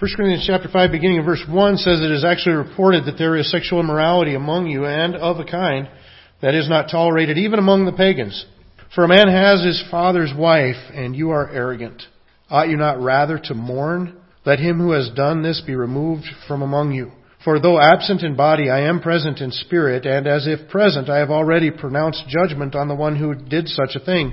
1 Corinthians chapter 5 beginning in verse 1 says it is actually reported that there is sexual immorality among you and of a kind that is not tolerated even among the pagans. For a man has his father's wife and you are arrogant. Ought you not rather to mourn? Let him who has done this be removed from among you. For though absent in body, I am present in spirit, and as if present, I have already pronounced judgment on the one who did such a thing.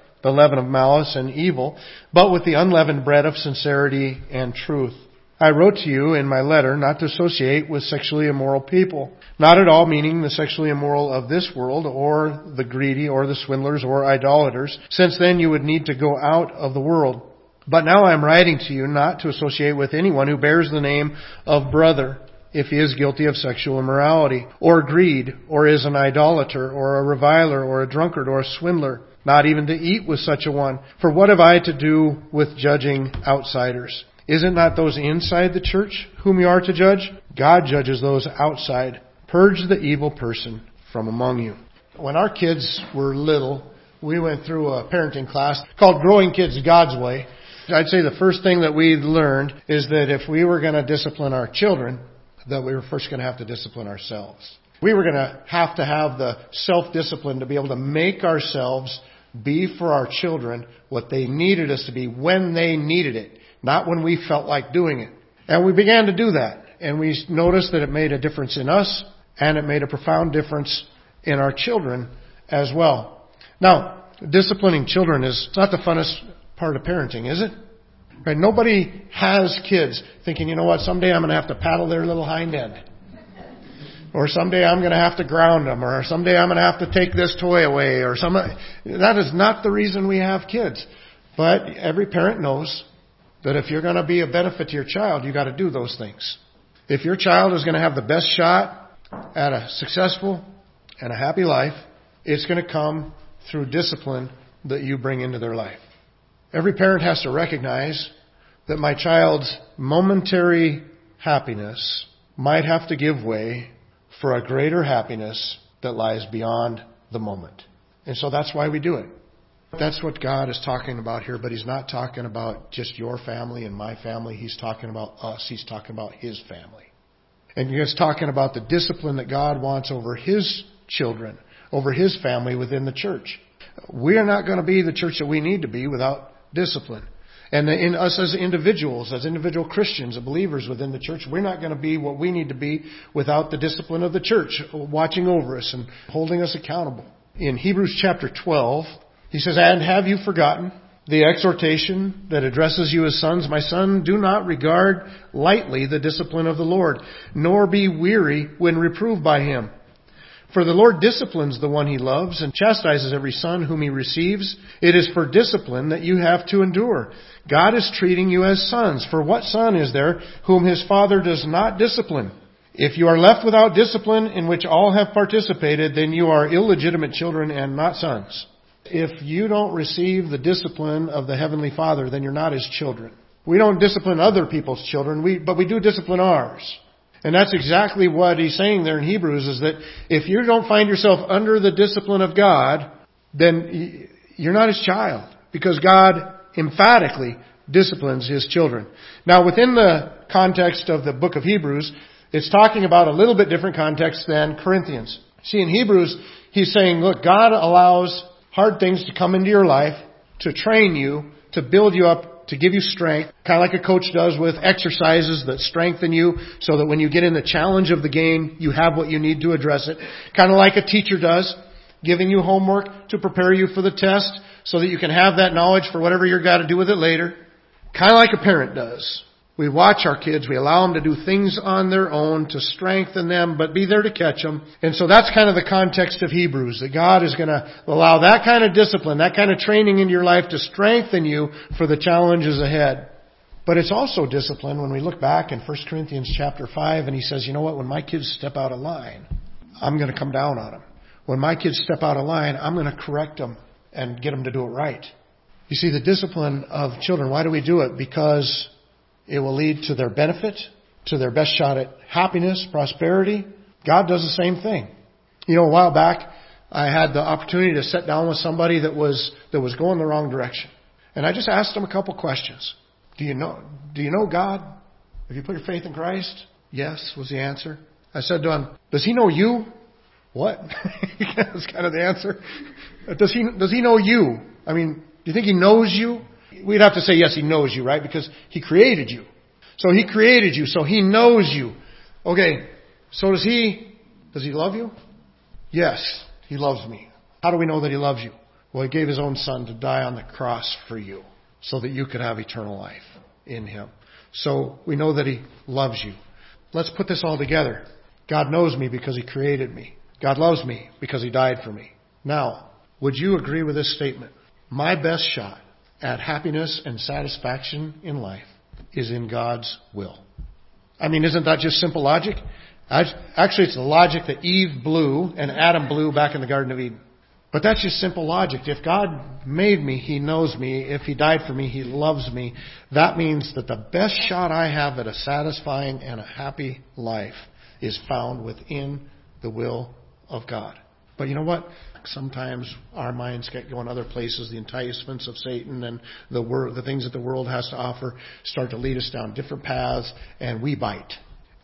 the leaven of malice and evil, but with the unleavened bread of sincerity and truth. I wrote to you in my letter not to associate with sexually immoral people. Not at all meaning the sexually immoral of this world, or the greedy, or the swindlers, or idolaters, since then you would need to go out of the world. But now I am writing to you not to associate with anyone who bears the name of brother if he is guilty of sexual immorality, or greed, or is an idolater, or a reviler, or a drunkard, or a swindler not even to eat with such a one. For what have I to do with judging outsiders? Is it not those inside the church whom you are to judge? God judges those outside. Purge the evil person from among you. When our kids were little, we went through a parenting class called Growing Kids God's Way. I'd say the first thing that we learned is that if we were going to discipline our children, that we were first going to have to discipline ourselves. We were going to have to have the self-discipline to be able to make ourselves be for our children what they needed us to be when they needed it, not when we felt like doing it. And we began to do that. And we noticed that it made a difference in us and it made a profound difference in our children as well. Now, disciplining children is not the funnest part of parenting, is it? Right? Nobody has kids thinking, you know what, someday I'm going to have to paddle their little hind end. Or someday I'm going to have to ground them, or someday I'm going to have to take this toy away, or some. That is not the reason we have kids. But every parent knows that if you're going to be a benefit to your child, you got to do those things. If your child is going to have the best shot at a successful and a happy life, it's going to come through discipline that you bring into their life. Every parent has to recognize that my child's momentary happiness might have to give way for a greater happiness that lies beyond the moment. And so that's why we do it. That's what God is talking about here, but He's not talking about just your family and my family. He's talking about us. He's talking about His family. And He's talking about the discipline that God wants over His children, over His family within the church. We are not going to be the church that we need to be without discipline. And in us as individuals, as individual Christians, and believers within the church, we're not going to be what we need to be without the discipline of the church watching over us and holding us accountable. In Hebrews chapter 12, he says, And have you forgotten the exhortation that addresses you as sons? My son, do not regard lightly the discipline of the Lord, nor be weary when reproved by him. For the Lord disciplines the one he loves and chastises every son whom he receives. It is for discipline that you have to endure. God is treating you as sons. For what son is there whom his father does not discipline? If you are left without discipline in which all have participated, then you are illegitimate children and not sons. If you don't receive the discipline of the Heavenly Father, then you're not His children. We don't discipline other people's children, we, but we do discipline ours. And that's exactly what he's saying there in Hebrews is that if you don't find yourself under the discipline of God, then you're not his child because God emphatically disciplines his children. Now within the context of the book of Hebrews, it's talking about a little bit different context than Corinthians. See, in Hebrews, he's saying, look, God allows hard things to come into your life to train you, to build you up to give you strength, kind of like a coach does with exercises that strengthen you so that when you get in the challenge of the game, you have what you need to address it. Kind of like a teacher does, giving you homework to prepare you for the test so that you can have that knowledge for whatever you're got to do with it later. Kind of like a parent does. We watch our kids, we allow them to do things on their own to strengthen them, but be there to catch them. And so that's kind of the context of Hebrews, that God is going to allow that kind of discipline, that kind of training in your life to strengthen you for the challenges ahead. But it's also discipline when we look back in 1 Corinthians chapter 5 and he says, you know what, when my kids step out of line, I'm going to come down on them. When my kids step out of line, I'm going to correct them and get them to do it right. You see, the discipline of children, why do we do it? Because it will lead to their benefit, to their best shot at happiness, prosperity. God does the same thing. You know, a while back, I had the opportunity to sit down with somebody that was, that was going the wrong direction. And I just asked them a couple questions. Do you know, do you know God? Have you put your faith in Christ? Yes, was the answer. I said to him, does he know you? What? That's kind of the answer. Does he, does he know you? I mean, do you think he knows you? We'd have to say yes, he knows you, right? Because he created you. So he created you, so he knows you. Okay, so does he, does he love you? Yes, he loves me. How do we know that he loves you? Well, he gave his own son to die on the cross for you so that you could have eternal life in him. So we know that he loves you. Let's put this all together. God knows me because he created me. God loves me because he died for me. Now, would you agree with this statement? My best shot at happiness and satisfaction in life is in God's will. I mean, isn't that just simple logic? Actually, it's the logic that Eve blew and Adam blew back in the Garden of Eden. But that's just simple logic. If God made me, He knows me. If He died for me, He loves me. That means that the best shot I have at a satisfying and a happy life is found within the will of God. But you know what? Sometimes our minds get going other places. The enticements of Satan and the wor- the things that the world has to offer start to lead us down different paths, and we bite.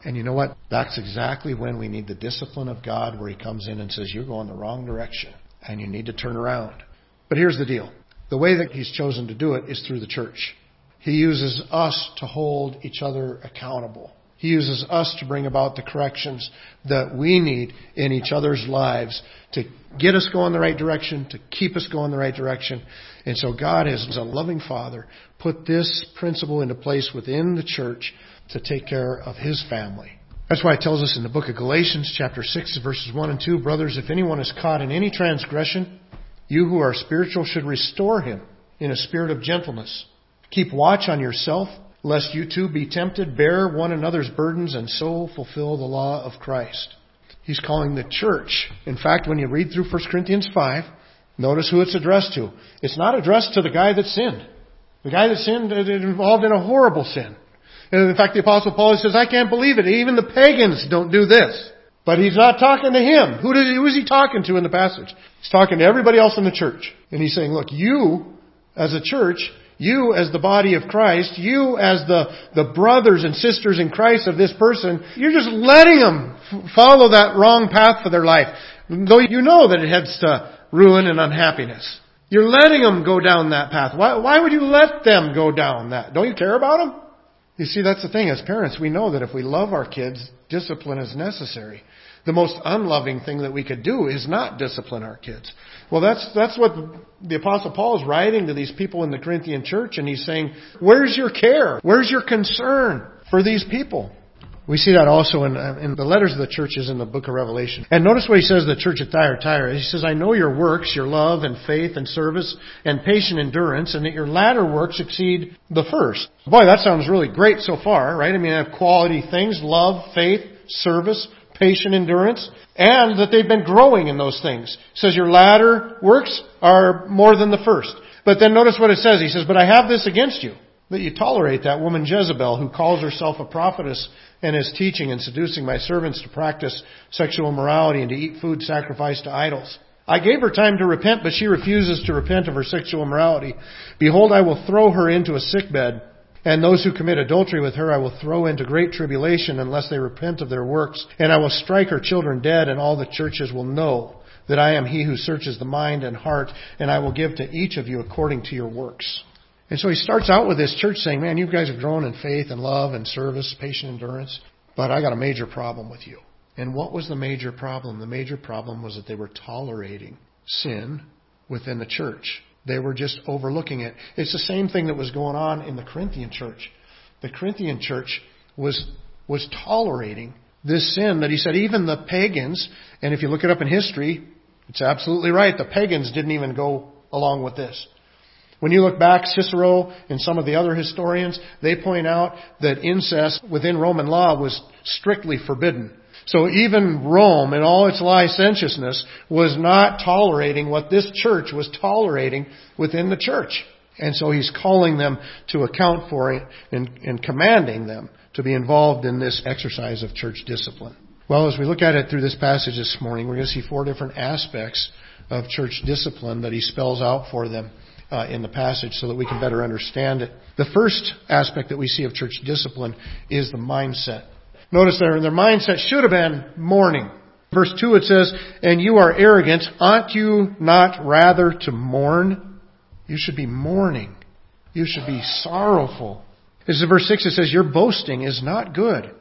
And you know what? That's exactly when we need the discipline of God, where He comes in and says, "You're going the wrong direction." and you need to turn around. But here's the deal. The way that he's chosen to do it is through the church. He uses us to hold each other accountable. He uses us to bring about the corrections that we need in each other's lives to get us going the right direction, to keep us going the right direction. And so God as a loving Father, put this principle into place within the church to take care of His family. That's why it tells us in the book of Galatians, chapter 6, verses 1 and 2, Brothers, if anyone is caught in any transgression, you who are spiritual should restore him in a spirit of gentleness. Keep watch on yourself, lest you too be tempted. Bear one another's burdens and so fulfill the law of Christ. He's calling the church. In fact, when you read through 1 Corinthians 5, notice who it's addressed to. It's not addressed to the guy that sinned. The guy that sinned is involved in a horrible sin. And in fact, the apostle Paul says, I can't believe it. Even the pagans don't do this. But he's not talking to him. Who, did, who is he talking to in the passage? He's talking to everybody else in the church. And he's saying, look, you, as a church, you as the body of Christ, you as the, the brothers and sisters in Christ of this person, you're just letting them follow that wrong path for their life. Though you know that it heads to ruin and unhappiness. You're letting them go down that path. Why, why would you let them go down that? Don't you care about them? You see, that's the thing. As parents, we know that if we love our kids, discipline is necessary. The most unloving thing that we could do is not discipline our kids. Well, that's, that's what the apostle Paul is writing to these people in the Corinthian church and he's saying, where's your care? Where's your concern for these people? We see that also in, uh, in the letters of the churches in the book of Revelation. And notice what he says to the church at Thyatira. He says, I know your works, your love and faith and service and patient endurance, and that your latter works exceed the first. Boy, that sounds really great so far, right? I mean, I have quality things, love, faith, service, patient endurance, and that they've been growing in those things. He says your latter works are more than the first. But then notice what it says. He says, but I have this against you, that you tolerate that woman Jezebel who calls herself a prophetess and is teaching and seducing my servants to practice sexual immorality and to eat food sacrificed to idols. I gave her time to repent, but she refuses to repent of her sexual immorality. Behold, I will throw her into a sick bed, and those who commit adultery with her I will throw into great tribulation unless they repent of their works. And I will strike her children dead, and all the churches will know that I am he who searches the mind and heart, and I will give to each of you according to your works. And so he starts out with this church saying, man, you guys have grown in faith and love and service, patient endurance, but I got a major problem with you. And what was the major problem? The major problem was that they were tolerating sin within the church. They were just overlooking it. It's the same thing that was going on in the Corinthian church. The Corinthian church was, was tolerating this sin that he said even the pagans, and if you look it up in history, it's absolutely right. The pagans didn't even go along with this. When you look back, Cicero and some of the other historians, they point out that incest within Roman law was strictly forbidden. So even Rome, in all its licentiousness, was not tolerating what this church was tolerating within the church. And so he's calling them to account for it and, and commanding them to be involved in this exercise of church discipline. Well, as we look at it through this passage this morning, we're going to see four different aspects of church discipline that he spells out for them uh, in the passage so that we can better understand it. The first aspect that we see of church discipline is the mindset. Notice there, in their mindset should have been mourning. Verse 2 it says, And you are arrogant, ought you not rather to mourn? You should be mourning. You should be sorrowful. This is verse 6 it says, Your boasting is not good.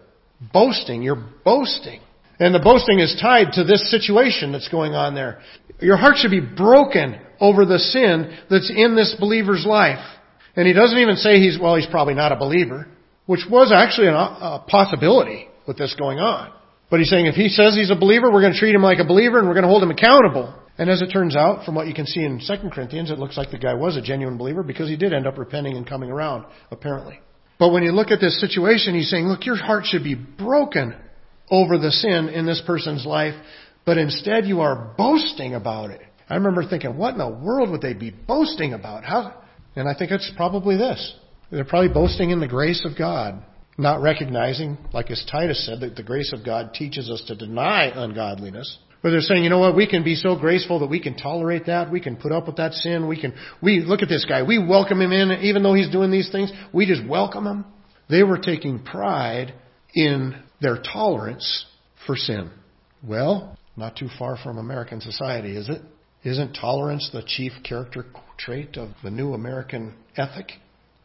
Boasting, you're boasting. And the boasting is tied to this situation that's going on there. Your heart should be broken over the sin that's in this believer's life. And he doesn't even say he's, well, he's probably not a believer which was actually a uh, possibility with this going on. But he's saying if he says he's a believer, we're going to treat him like a believer and we're going to hold him accountable. And as it turns out, from what you can see in 2 Corinthians, it looks like the guy was a genuine believer because he did end up repenting and coming around, apparently. But when you look at this situation, he's saying, look, your heart should be broken over the sin in this person's life, but instead you are boasting about it. I remember thinking, what in the world would they be boasting about? How? And I think it's probably this. They're probably boasting in the grace of God, not recognizing, like as Titus said, that the grace of God teaches us to deny ungodliness. But they're saying, you know what, we can be so graceful that we can tolerate that, we can put up with that sin, we can, we, look at this guy, we welcome him in, even though he's doing these things, we just welcome him. They were taking pride in their tolerance for sin. Well, not too far from American society, is it? Isn't tolerance the chief character trait of the new American ethic?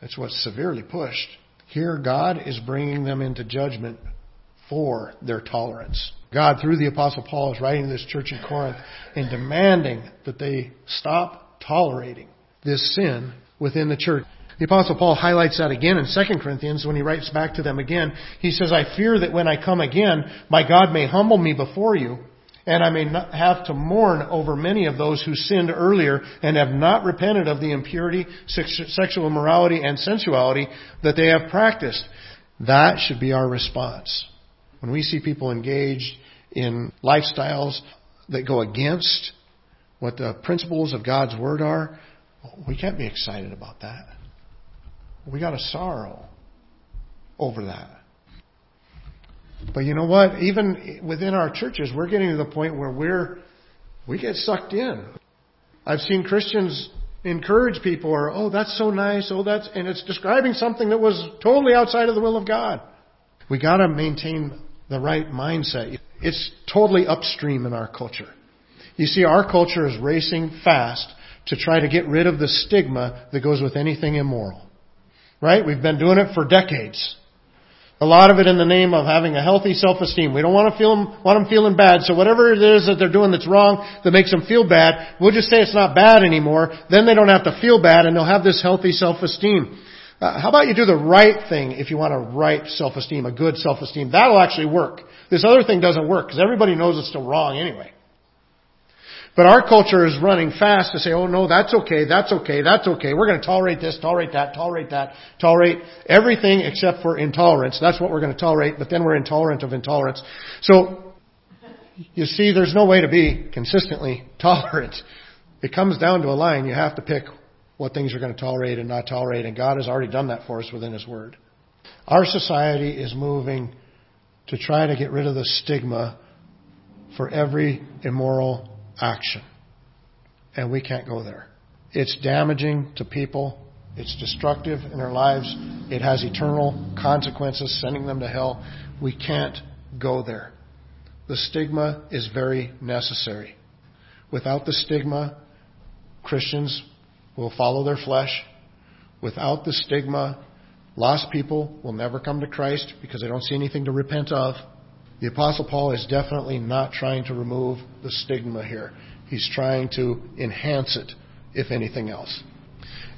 That's what's severely pushed. Here, God is bringing them into judgment for their tolerance. God, through the Apostle Paul, is writing to this church in Corinth and demanding that they stop tolerating this sin within the church. The Apostle Paul highlights that again in 2 Corinthians when he writes back to them again. He says, I fear that when I come again, my God may humble me before you and I may not have to mourn over many of those who sinned earlier and have not repented of the impurity, sexual immorality, and sensuality that they have practiced. That should be our response. When we see people engaged in lifestyles that go against what the principles of God's Word are, we can't be excited about that. We got to sorrow over that. But you know what? Even within our churches, we're getting to the point where we're, we get sucked in. I've seen Christians encourage people or, oh, that's so nice, oh, that's, and it's describing something that was totally outside of the will of God. We gotta maintain the right mindset. It's totally upstream in our culture. You see, our culture is racing fast to try to get rid of the stigma that goes with anything immoral. Right? We've been doing it for decades. A lot of it in the name of having a healthy self-esteem. We don't want to feel them, want them feeling bad. So whatever it is that they're doing that's wrong that makes them feel bad, we'll just say it's not bad anymore. Then they don't have to feel bad and they'll have this healthy self-esteem. Uh, how about you do the right thing if you want a right self-esteem, a good self-esteem? That'll actually work. This other thing doesn't work because everybody knows it's still wrong anyway. But our culture is running fast to say, oh no, that's okay, that's okay, that's okay. We're going to tolerate this, tolerate that, tolerate that, tolerate everything except for intolerance. That's what we're going to tolerate, but then we're intolerant of intolerance. So, you see, there's no way to be consistently tolerant. It comes down to a line. You have to pick what things you're going to tolerate and not tolerate, and God has already done that for us within His Word. Our society is moving to try to get rid of the stigma for every immoral action. And we can't go there. It's damaging to people. It's destructive in their lives. It has eternal consequences, sending them to hell. We can't go there. The stigma is very necessary. Without the stigma, Christians will follow their flesh. Without the stigma, lost people will never come to Christ because they don't see anything to repent of. The Apostle Paul is definitely not trying to remove the stigma here. He's trying to enhance it, if anything else.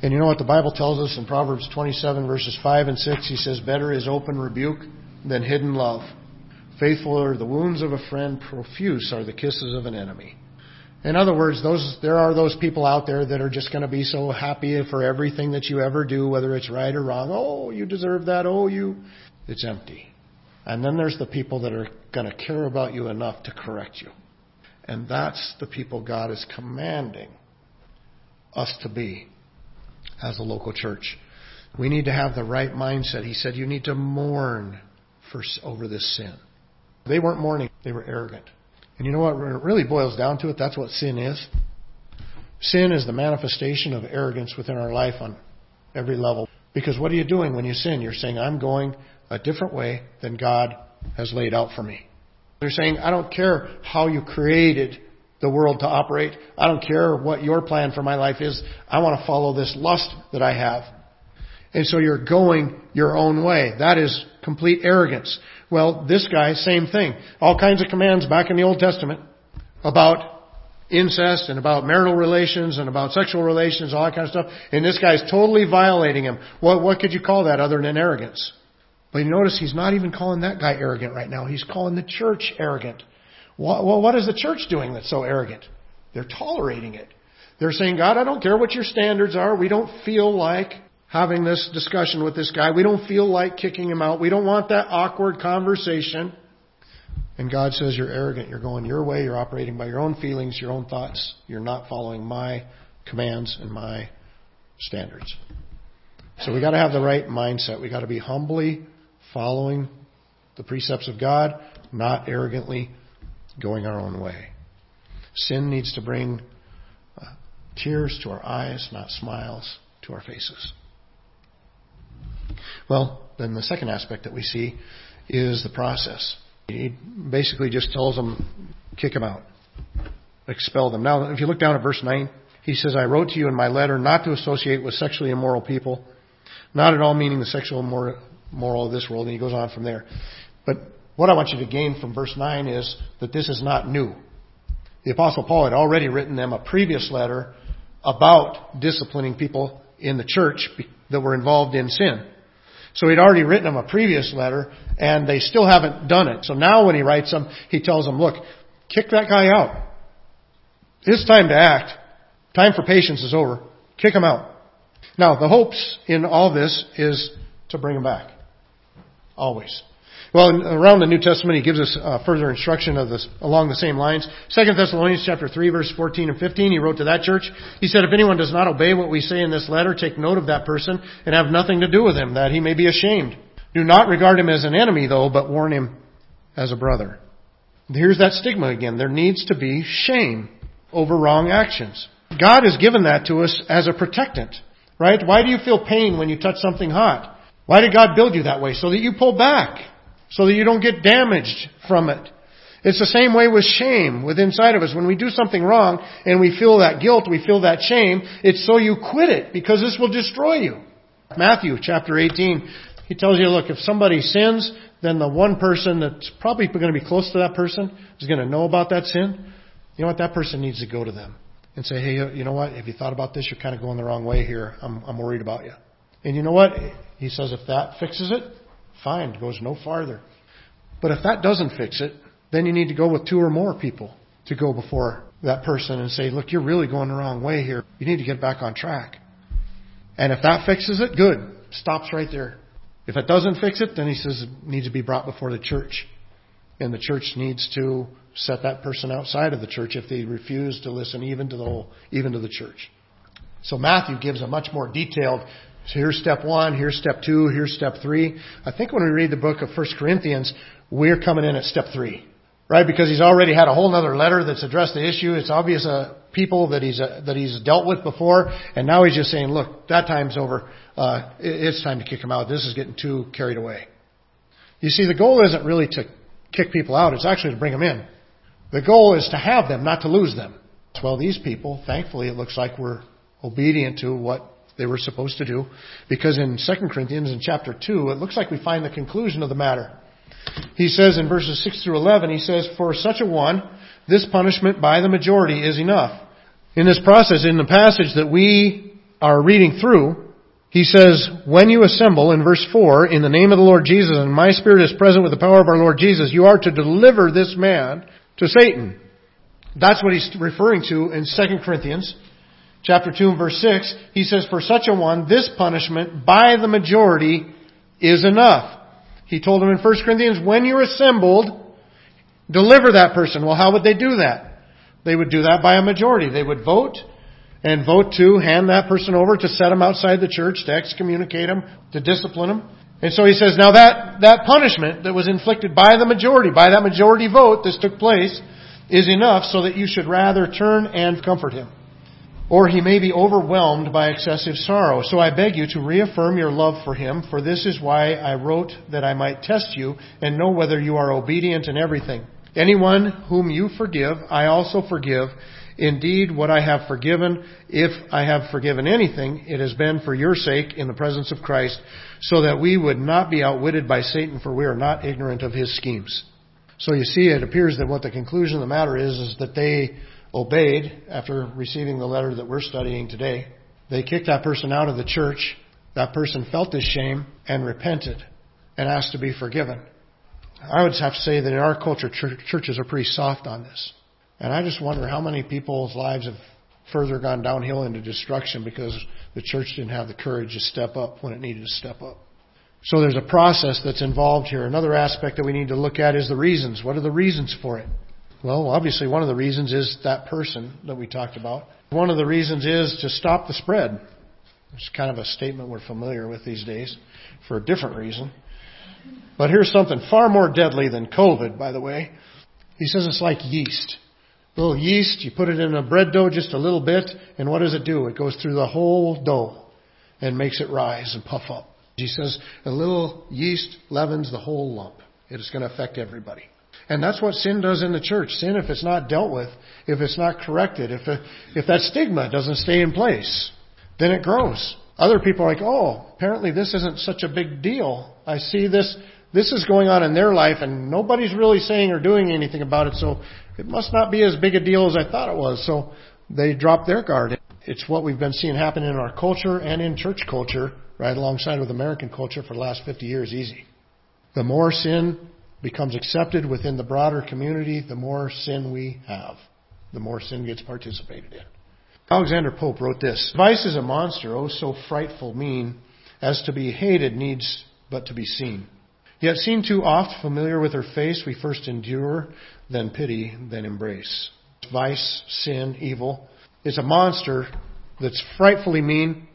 And you know what the Bible tells us in Proverbs 27 verses 5 and 6? He says, Better is open rebuke than hidden love. Faithful are the wounds of a friend, profuse are the kisses of an enemy. In other words, those, there are those people out there that are just going to be so happy for everything that you ever do, whether it's right or wrong. Oh, you deserve that. Oh, you. It's empty. And then there's the people that are going to care about you enough to correct you. And that's the people God is commanding us to be as a local church. We need to have the right mindset. He said you need to mourn for, over this sin. They weren't mourning, they were arrogant. And you know what? It really boils down to it, that's what sin is. Sin is the manifestation of arrogance within our life on every level. Because what are you doing when you sin? You're saying, I'm going a different way than God has laid out for me. They're saying, I don't care how you created the world to operate. I don't care what your plan for my life is. I want to follow this lust that I have. And so you're going your own way. That is complete arrogance. Well, this guy, same thing. All kinds of commands back in the Old Testament about incest and about marital relations and about sexual relations, all that kind of stuff. And this guy's totally violating him. What, what could you call that other than arrogance? But you notice he's not even calling that guy arrogant right now. He's calling the church arrogant. Well, what is the church doing that's so arrogant? They're tolerating it. They're saying, God, I don't care what your standards are. We don't feel like having this discussion with this guy. We don't feel like kicking him out. We don't want that awkward conversation. And God says, You're arrogant. You're going your way. You're operating by your own feelings, your own thoughts. You're not following my commands and my standards. So we got to have the right mindset. We got to be humbly following the precepts of God, not arrogantly going our own way. Sin needs to bring uh, tears to our eyes, not smiles to our faces. Well, then the second aspect that we see is the process. He basically just tells them, kick them out, expel them. Now, if you look down at verse 9, he says, I wrote to you in my letter not to associate with sexually immoral people, not at all meaning the sexual moral of this world. And he goes on from there. But what I want you to gain from verse 9 is that this is not new. The Apostle Paul had already written them a previous letter about disciplining people in the church that were involved in sin. So he'd already written them a previous letter, and they still haven't done it. So now when he writes them, he tells them, look, kick that guy out. It's time to act. Time for patience is over. Kick him out. Now, the hopes in all this is to bring him back. Always. Well, around the New Testament, he gives us uh, further instruction of this along the same lines. Second Thessalonians chapter three, verse fourteen and fifteen. He wrote to that church. He said, "If anyone does not obey what we say in this letter, take note of that person and have nothing to do with him, that he may be ashamed. Do not regard him as an enemy, though, but warn him as a brother." Here's that stigma again. There needs to be shame over wrong actions. God has given that to us as a protectant, right? Why do you feel pain when you touch something hot? Why did God build you that way? So that you pull back so that you don't get damaged from it. It's the same way with shame with inside of us. When we do something wrong and we feel that guilt, we feel that shame, it's so you quit it because this will destroy you. Matthew chapter 18, he tells you, look, if somebody sins, then the one person that's probably going to be close to that person is going to know about that sin. You know what? That person needs to go to them and say, hey, you know what? Have you thought about this? You're kind of going the wrong way here. I'm, I'm worried about you. And you know what? He says if that fixes it, fine, goes no farther. But if that doesn't fix it, then you need to go with two or more people to go before that person and say, look, you're really going the wrong way here. You need to get back on track. And if that fixes it, good. Stops right there. If it doesn't fix it, then he says it needs to be brought before the church. And the church needs to set that person outside of the church if they refuse to listen even to the whole, even to the church. So Matthew gives a much more detailed so here's step one, here's step two, here's step three. I think when we read the book of First Corinthians, we're coming in at step three. Right? Because he's already had a whole other letter that's addressed the issue. It's obvious uh, people that he's uh, that he's dealt with before, and now he's just saying, "Look, that time's over. Uh, it's time to kick him out. This is getting too carried away." You see, the goal isn't really to kick people out; it's actually to bring them in. The goal is to have them, not to lose them. Well, these people, thankfully, it looks like we're obedient to what they were supposed to do. Because in 2 Corinthians in chapter 2, it looks like we find the conclusion of the matter. He says in verses 6 through 11, he says, For such a one, this punishment by the majority is enough. In this process, in the passage that we are reading through, he says, When you assemble, in verse 4, in the name of the Lord Jesus, and my spirit is present with the power of our Lord Jesus, you are to deliver this man to Satan. That's what he's referring to in 2 Corinthians chapter 2 and verse 6. He says, For such a one, this punishment by the majority is enough. He told them in 1 Corinthians, when you're assembled, deliver that person. Well, how would they do that? They would do that by a majority. They would vote and vote to hand that person over to set him outside the church, to excommunicate him, to discipline him. And so he says, now that, that punishment that was inflicted by the majority, by that majority vote, this took place, is enough so that you should rather turn and comfort him. Or he may be overwhelmed by excessive sorrow. So I beg you to reaffirm your love for him, for this is why I wrote that I might test you and know whether you are obedient in everything. Anyone whom you forgive, I also forgive. Indeed, what I have forgiven, if I have forgiven anything, it has been for your sake in the presence of Christ, so that we would not be outwitted by Satan, for we are not ignorant of his schemes. So you see, it appears that what the conclusion of the matter is, is that they obeyed after receiving the letter that we're studying today. They kicked that person out of the church. That person felt this shame and repented and asked to be forgiven. I would have to say that in our culture, churches are pretty soft on this. And I just wonder how many people's lives have further gone downhill into destruction because the church didn't have the courage to step up when it needed to step up. So there's a process that's involved here. Another aspect that we need to look at is the reasons. What are the reasons for it? Well, obviously one of the reasons is that person that we talked about. One of the reasons is to stop the spread. It's kind of a statement we're familiar with these days for a different reason. But here's something far more deadly than COVID, by the way. He says it's like yeast. A little yeast, you put it in a bread dough just a little bit, and what does it do? It goes through the whole dough and makes it rise and puff up. He says a little yeast leavens the whole lump. It is going to affect everybody. And that's what sin does in the church. Sin, if it's not dealt with, if it's not corrected, if, it, if that stigma doesn't stay in place, then it grows. Other people are like, oh, apparently this isn't such a big deal. I see this, this is going on in their life and nobody's really saying or doing anything about it, so it must not be as big a deal as I thought it was. So they drop their guard. It's what we've been seeing happen in our culture and in church culture, right alongside with American culture for the last 50 years easy. The more sin becomes accepted within the broader community, the more sin we have, the more sin gets participated in. Alexander Pope wrote this Vice is a monster, oh so frightful, mean, as to be hated needs but to be seen. Yet seen too oft, familiar with her face, we first endure, then pity, then embrace. Vice, sin, evil is a monster that's frightfully mean.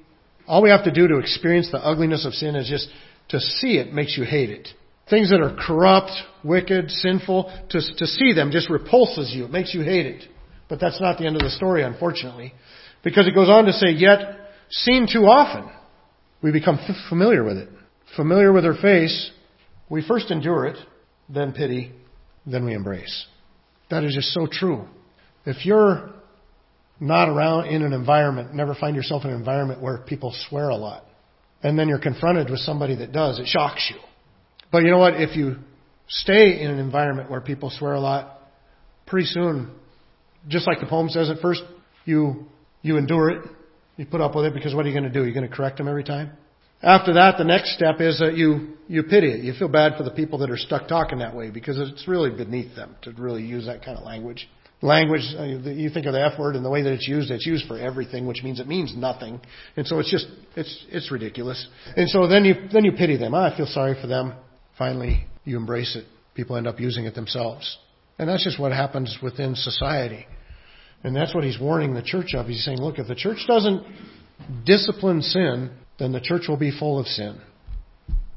All we have to do to experience the ugliness of sin is just to see it makes you hate it. Things that are corrupt, wicked, sinful, to, to see them just repulses you. It makes you hate it. But that's not the end of the story, unfortunately. Because it goes on to say, yet, seen too often, we become familiar with it. Familiar with her face, we first endure it, then pity, then we embrace. That is just so true. If you're not around in an environment, never find yourself in an environment where people swear a lot, and then you're confronted with somebody that does, it shocks you. But you know what? If you stay in an environment where people swear a lot, pretty soon, just like the poem says at first, you, you endure it. You put up with it because what are you going to do? You're going to correct them every time? After that, the next step is that you, you pity it. You feel bad for the people that are stuck talking that way because it's really beneath them to really use that kind of language. Language, uh, you think of the F word and the way that it's used, it's used for everything, which means it means nothing. And so it's just, it's, it's ridiculous. And so then you, then you pity them. Oh, I feel sorry for them. Finally, you embrace it. People end up using it themselves. And that's just what happens within society. And that's what he's warning the church of. He's saying, look, if the church doesn't discipline sin, then the church will be full of sin.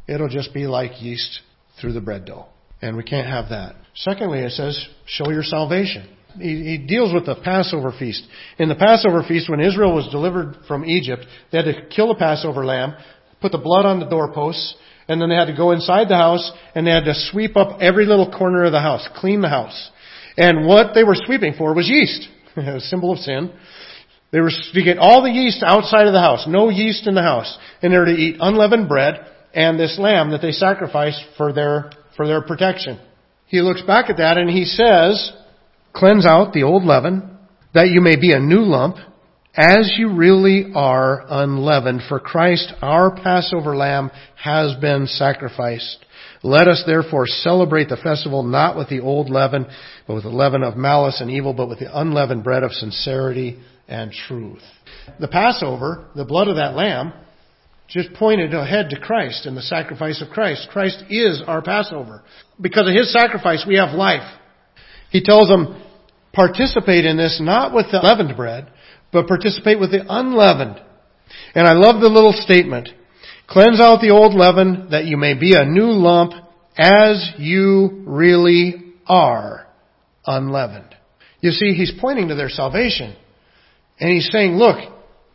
It'll just be like yeast through the bread dough. And we can't have that. Secondly, it says, show your salvation. He, he, deals with the Passover feast. In the Passover feast, when Israel was delivered from Egypt, they had to kill the Passover lamb, put the blood on the doorposts, and then they had to go inside the house and they had to sweep up every little corner of the house, clean the house. And what they were sweeping for was yeast, a symbol of sin. They were to get all the yeast outside of the house, no yeast in the house, and they're to eat unleavened bread and this lamb that they sacrificed for their for their protection. He looks back at that and he says, "Cleanse out the old leaven, that you may be a new lump, as you really are unleavened, for Christ, our Passover lamb, has been sacrificed. Let us therefore celebrate the festival not with the old leaven, but with the leaven of malice and evil, but with the unleavened bread of sincerity and truth. The Passover, the blood of that lamb, just pointed ahead to Christ and the sacrifice of Christ. Christ is our Passover. Because of His sacrifice, we have life. He tells them, participate in this not with the leavened bread, but participate with the unleavened. And I love the little statement. Cleanse out the old leaven that you may be a new lump as you really are unleavened. You see, he's pointing to their salvation. And he's saying, look,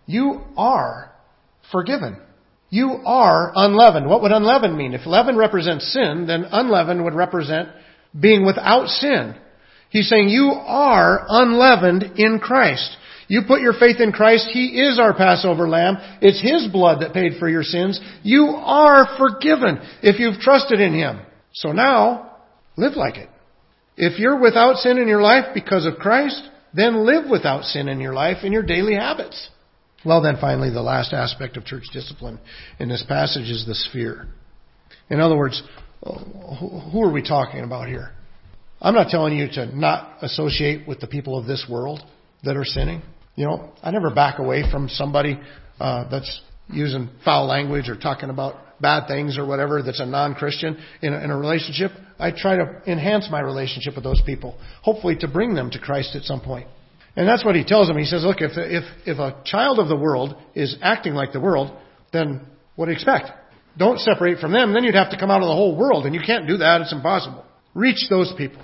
you are forgiven. You are unleavened. What would unleavened mean? If leaven represents sin, then unleavened would represent being without sin. He's saying you are unleavened in Christ. You put your faith in Christ. He is our Passover lamb. It's His blood that paid for your sins. You are forgiven if you've trusted in Him. So now, live like it. If you're without sin in your life because of Christ, then live without sin in your life in your daily habits. Well, then finally, the last aspect of church discipline in this passage is the sphere. In other words, who are we talking about here? I'm not telling you to not associate with the people of this world that are sinning. You know, I never back away from somebody uh, that's using foul language or talking about bad things or whatever that's a non-Christian in a, in a relationship. I try to enhance my relationship with those people, hopefully to bring them to Christ at some point. And that's what he tells them. He says, look, if, if, if a child of the world is acting like the world, then what do you expect? Don't separate from them. Then you'd have to come out of the whole world, and you can't do that. It's impossible. Reach those people.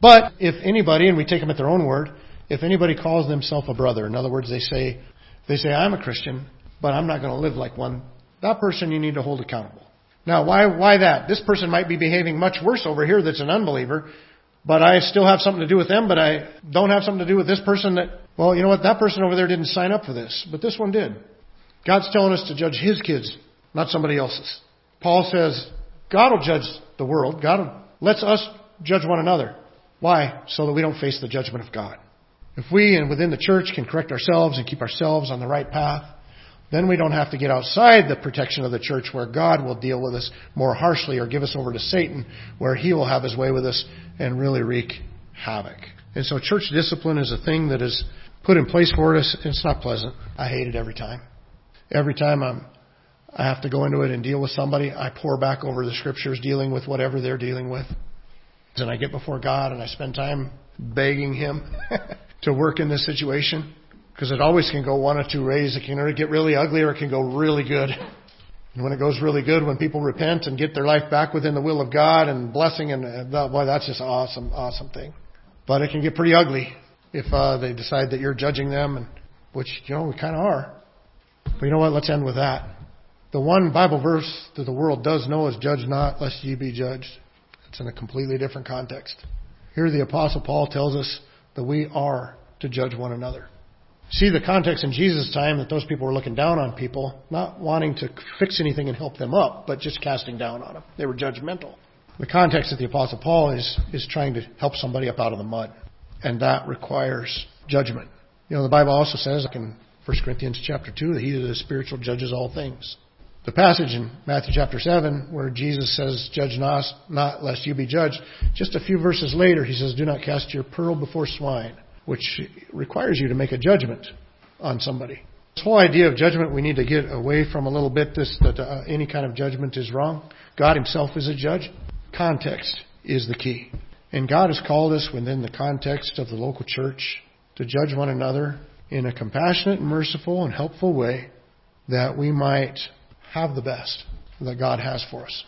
But if anybody, and we take them at their own word, if anybody calls themselves a brother, in other words, they say, they say, I'm a Christian, but I'm not going to live like one, that person you need to hold accountable. Now, why, why that? This person might be behaving much worse over here that's an unbeliever, but I still have something to do with them, but I don't have something to do with this person that, well, you know what? That person over there didn't sign up for this, but this one did. God's telling us to judge his kids, not somebody else's. Paul says, God will judge the world. God lets us judge one another. Why? So that we don't face the judgment of God. If we and within the church can correct ourselves and keep ourselves on the right path, then we don't have to get outside the protection of the church where God will deal with us more harshly or give us over to Satan where he will have his way with us and really wreak havoc. And so church discipline is a thing that is put in place for us. It's not pleasant. I hate it every time. Every time I'm, I have to go into it and deal with somebody, I pour back over the scriptures dealing with whatever they're dealing with. And I get before God and I spend time begging Him to work in this situation because it always can go one or two ways. It can either get really ugly or it can go really good. And when it goes really good, when people repent and get their life back within the will of God and blessing, and uh, boy, that's just an awesome, awesome thing. But it can get pretty ugly if uh, they decide that you're judging them, and which you know we kind of are. But you know what? Let's end with that. The one Bible verse that the world does know is "Judge not, lest ye be judged." It's in a completely different context. Here, the Apostle Paul tells us that we are to judge one another. See the context in Jesus' time that those people were looking down on people, not wanting to fix anything and help them up, but just casting down on them. They were judgmental. The context that the Apostle Paul is, is trying to help somebody up out of the mud. And that requires judgment. You know, the Bible also says in 1 Corinthians chapter 2 that he that is spiritual judges all things. The passage in Matthew chapter 7 where Jesus says, Judge not, not lest you be judged, just a few verses later he says, Do not cast your pearl before swine, which requires you to make a judgment on somebody. This whole idea of judgment we need to get away from a little bit, this, that uh, any kind of judgment is wrong. God himself is a judge. Context is the key. And God has called us within the context of the local church to judge one another in a compassionate, merciful, and helpful way that we might have the best that God has for us.